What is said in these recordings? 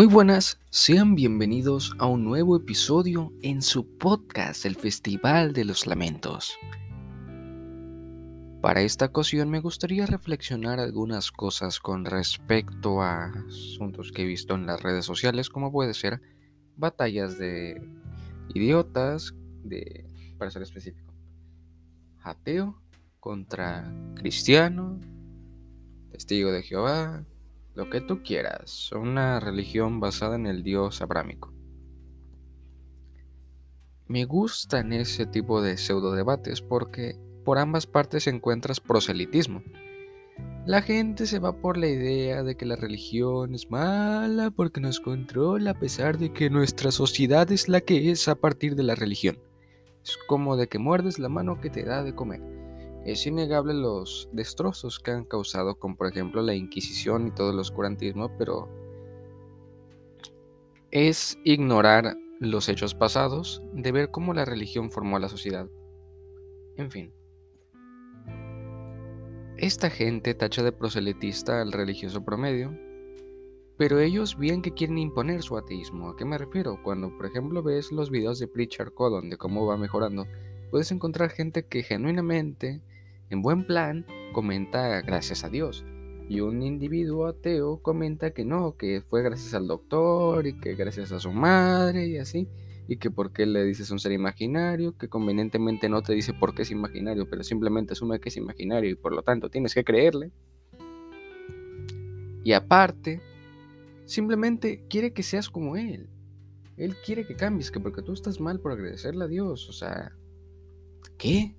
Muy buenas, sean bienvenidos a un nuevo episodio en su podcast El Festival de los Lamentos. Para esta ocasión me gustaría reflexionar algunas cosas con respecto a asuntos que he visto en las redes sociales, como puede ser batallas de idiotas, de, para ser específico, ateo contra cristiano, testigo de Jehová, lo que tú quieras, una religión basada en el dios abrámico. Me gustan ese tipo de pseudo debates porque por ambas partes encuentras proselitismo. La gente se va por la idea de que la religión es mala porque nos controla a pesar de que nuestra sociedad es la que es a partir de la religión. Es como de que muerdes la mano que te da de comer. Es innegable los destrozos que han causado con, por ejemplo, la Inquisición y todo el oscurantismo, pero es ignorar los hechos pasados de ver cómo la religión formó a la sociedad. En fin. Esta gente tacha de proselitista al religioso promedio, pero ellos bien que quieren imponer su ateísmo. ¿A qué me refiero? Cuando, por ejemplo, ves los videos de Pritchard Codon de cómo va mejorando, puedes encontrar gente que genuinamente en buen plan, comenta gracias a Dios. Y un individuo ateo comenta que no, que fue gracias al doctor y que gracias a su madre y así. Y que por qué le dices un ser imaginario, que convenientemente no te dice por qué es imaginario, pero simplemente asume que es imaginario y por lo tanto tienes que creerle. Y aparte, simplemente quiere que seas como él. Él quiere que cambies, que porque tú estás mal por agradecerle a Dios. O sea, ¿qué?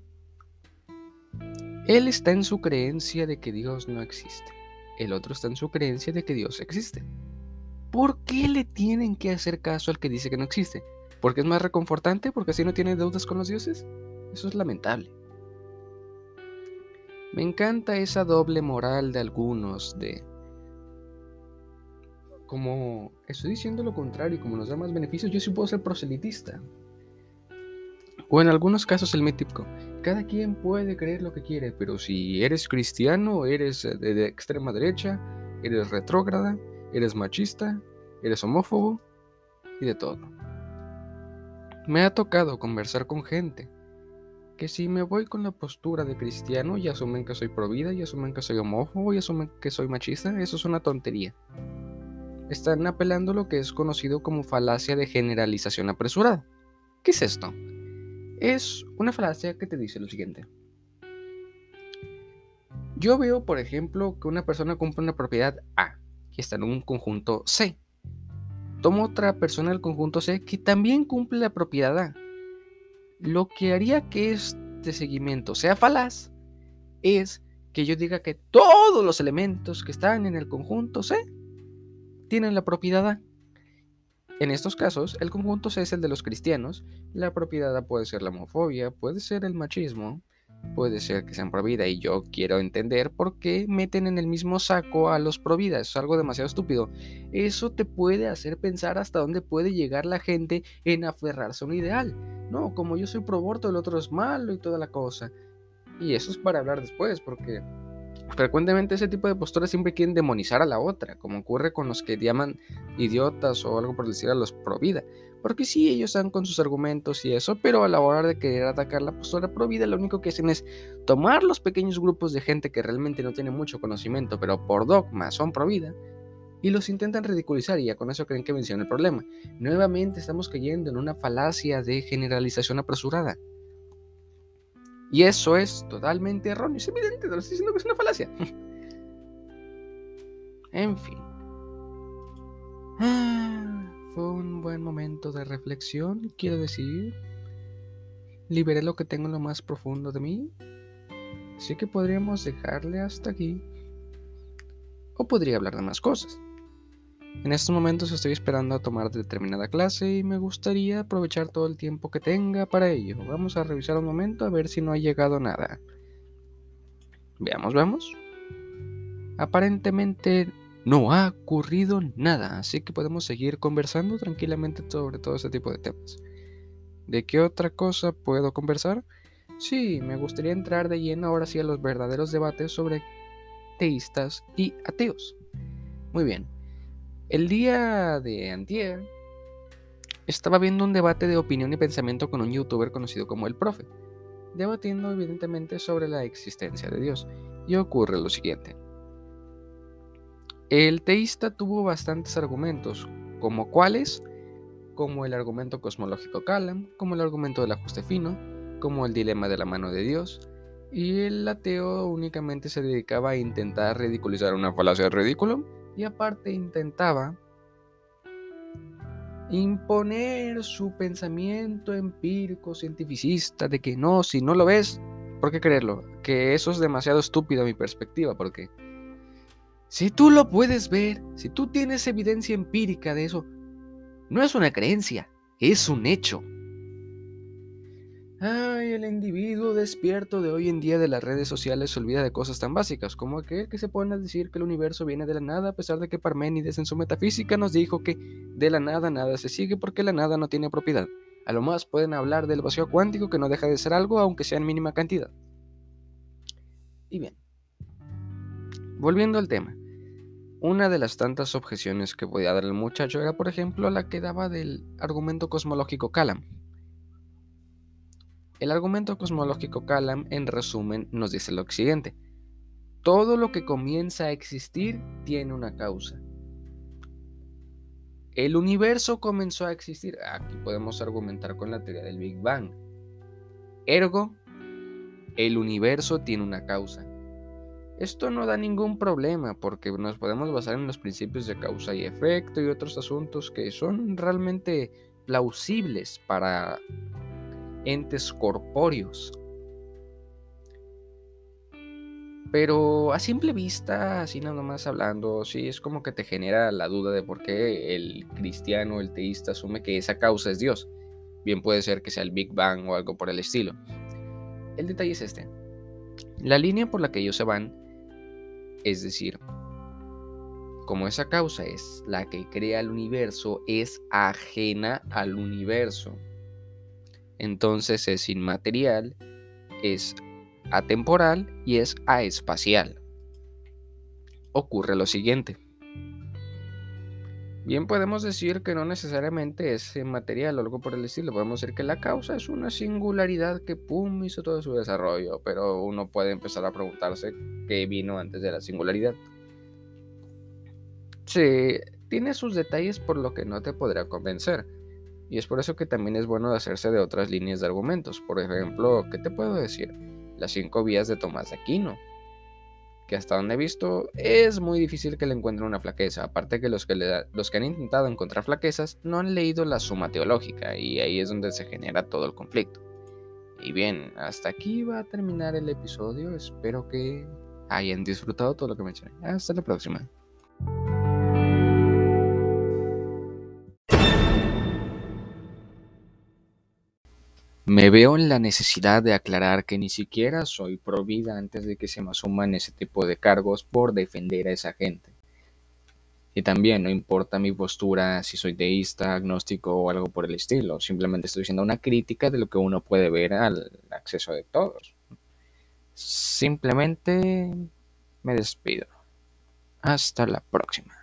Él está en su creencia de que Dios no existe. El otro está en su creencia de que Dios existe. ¿Por qué le tienen que hacer caso al que dice que no existe? ¿Porque es más reconfortante? ¿Porque así no tiene deudas con los dioses? Eso es lamentable. Me encanta esa doble moral de algunos de... Como estoy diciendo lo contrario y como nos da más beneficios, yo sí puedo ser proselitista. O en algunos casos el mítico. Cada quien puede creer lo que quiere, pero si eres cristiano, eres eh, de, extrema derecha, eres retrógrada, eres machista, eres homófobo y de todo. Me ha tocado conversar con gente que si me voy con la postura de cristiano y asumen que soy provida, y asumen que soy homófobo, y asumen que soy machista, eso es una tontería. Están apelando lo que es conocido como falacia de generalización apresurada. ¿Qué es esto? Es una falacia que te dice lo siguiente. Yo veo, por ejemplo, que una persona compra una propiedad A y está en un conjunto C. Tomo otra persona del conjunto C que también cumple la propiedad A. Lo que haría que este seguimiento sea falaz es que yo diga que todos los elementos que están en el conjunto C tienen la propiedad A. En estos casos, el conjunto es el de los cristianos, la propiedad puede ser la homofobia, puede ser el machismo, puede ser que sean provida y yo quiero entender por qué meten en el mismo saco a los provida, es algo demasiado estúpido. Eso te puede hacer pensar hasta dónde puede llegar la gente en aferrarse a un ideal. No, como yo soy pro aborto, el otro es malo y toda la cosa. Y eso es para hablar después, porque Frecuentemente ese tipo de posturas siempre quieren demonizar a la otra, como ocurre con los que llaman idiotas o algo por decir a los pro vida. Porque sí, ellos están con sus argumentos y eso, pero a la hora de querer atacar la postura pro vida, lo único que hacen es tomar los pequeños grupos de gente que realmente no tiene mucho conocimiento, pero por dogma son pro vida, y los intentan ridiculizar y ya con eso creen que vencieron el problema. Nuevamente estamos cayendo en una falacia de generalización apresurada. Y eso es totalmente erróneo. Es evidente, te lo estoy diciendo que es una falacia. en fin. Ah, fue un buen momento de reflexión, quiero decir. Liberé lo que tengo en lo más profundo de mí. Así que podríamos dejarle hasta aquí. O podría hablar de más cosas. En estos momentos estoy esperando a tomar determinada clase y me gustaría aprovechar todo el tiempo que tenga para ello. Vamos a revisar un momento a ver si no ha llegado nada. Veamos, veamos. Aparentemente no ha ocurrido nada, así que podemos seguir conversando tranquilamente sobre todo este tipo de temas. ¿De qué otra cosa puedo conversar? Sí, me gustaría entrar de lleno ahora sí a los verdaderos debates sobre teístas y ateos. Muy bien. El día de antier estaba viendo un debate de opinión y pensamiento con un youtuber conocido como El Profe, debatiendo evidentemente sobre la existencia de Dios. Y ocurre lo siguiente. El teísta tuvo bastantes argumentos, como cuáles, como el argumento cosmológico Kalam, como el argumento del ajuste fino, como el dilema de la mano de Dios, y el ateo únicamente se dedicaba a intentar ridiculizar una falacia de ridículo y aparte intentaba imponer su pensamiento empírico cientificista de que no, si no lo ves, ¿por qué creerlo? Que eso es demasiado estúpido a mi perspectiva, porque si tú lo puedes ver, si tú tienes evidencia empírica de eso, no es una creencia, es un hecho. Ay, el individuo despierto de hoy en día de las redes sociales se olvida de cosas tan básicas como aquel que se pone a decir que el universo viene de la nada a pesar de que Parménides en su metafísica nos dijo que de la nada nada se sigue porque la nada no tiene propiedad. A lo más pueden hablar del vacío cuántico que no deja de ser algo aunque sea en mínima cantidad. Y bien, volviendo al tema. Una de las tantas objeciones que podía dar el muchacho era, por ejemplo, la que daba del argumento cosmológico Kalam, el argumento cosmológico Kalam, en resumen, nos dice lo siguiente. Todo lo que comienza a existir tiene una causa. El universo comenzó a existir. Aquí podemos argumentar con la teoría del Big Bang. Ergo, el universo tiene una causa. Esto no da ningún problema porque nos podemos basar en los principios de causa y efecto y otros asuntos que son realmente plausibles para entes corpóreos. Pero a simple vista, así nada más hablando, sí es como que te genera la duda de por qué el cristiano, el teísta, asume que esa causa es Dios. Bien puede ser que sea el Big Bang o algo por el estilo. El detalle es este. La línea por la que ellos se van, es decir, como esa causa es la que crea el universo, es ajena al universo entonces es inmaterial, es atemporal y es aespacial. Ocurre lo siguiente. Bien podemos decir que no necesariamente es inmaterial o algo por el estilo. Podemos decir que la causa es una singularidad que pum hizo todo su desarrollo, pero uno puede empezar a preguntarse qué vino antes de la singularidad. Sí, tiene sus detalles por lo que no te podrá convencer. Y es por eso que también es bueno hacerse de otras líneas de argumentos. Por ejemplo, ¿qué te puedo decir? Las cinco vías de Tomás de Aquino. Que hasta donde he visto es muy difícil que le encuentren una flaqueza. Aparte que los que, los que han intentado encontrar flaquezas no han leído la suma teológica y ahí es donde se genera todo el conflicto. Y bien, hasta aquí va a terminar el episodio. Espero que hayan disfrutado todo lo que mencioné. Hasta la próxima. Me veo en la necesidad de aclarar que ni siquiera soy pro vida antes de que se me asuman ese tipo de cargos por defender a esa gente. Y también no importa mi postura, si soy teísta, agnóstico o algo por el estilo, simplemente estoy haciendo una crítica de lo que uno puede ver al acceso de todos. Simplemente me despido. Hasta la próxima.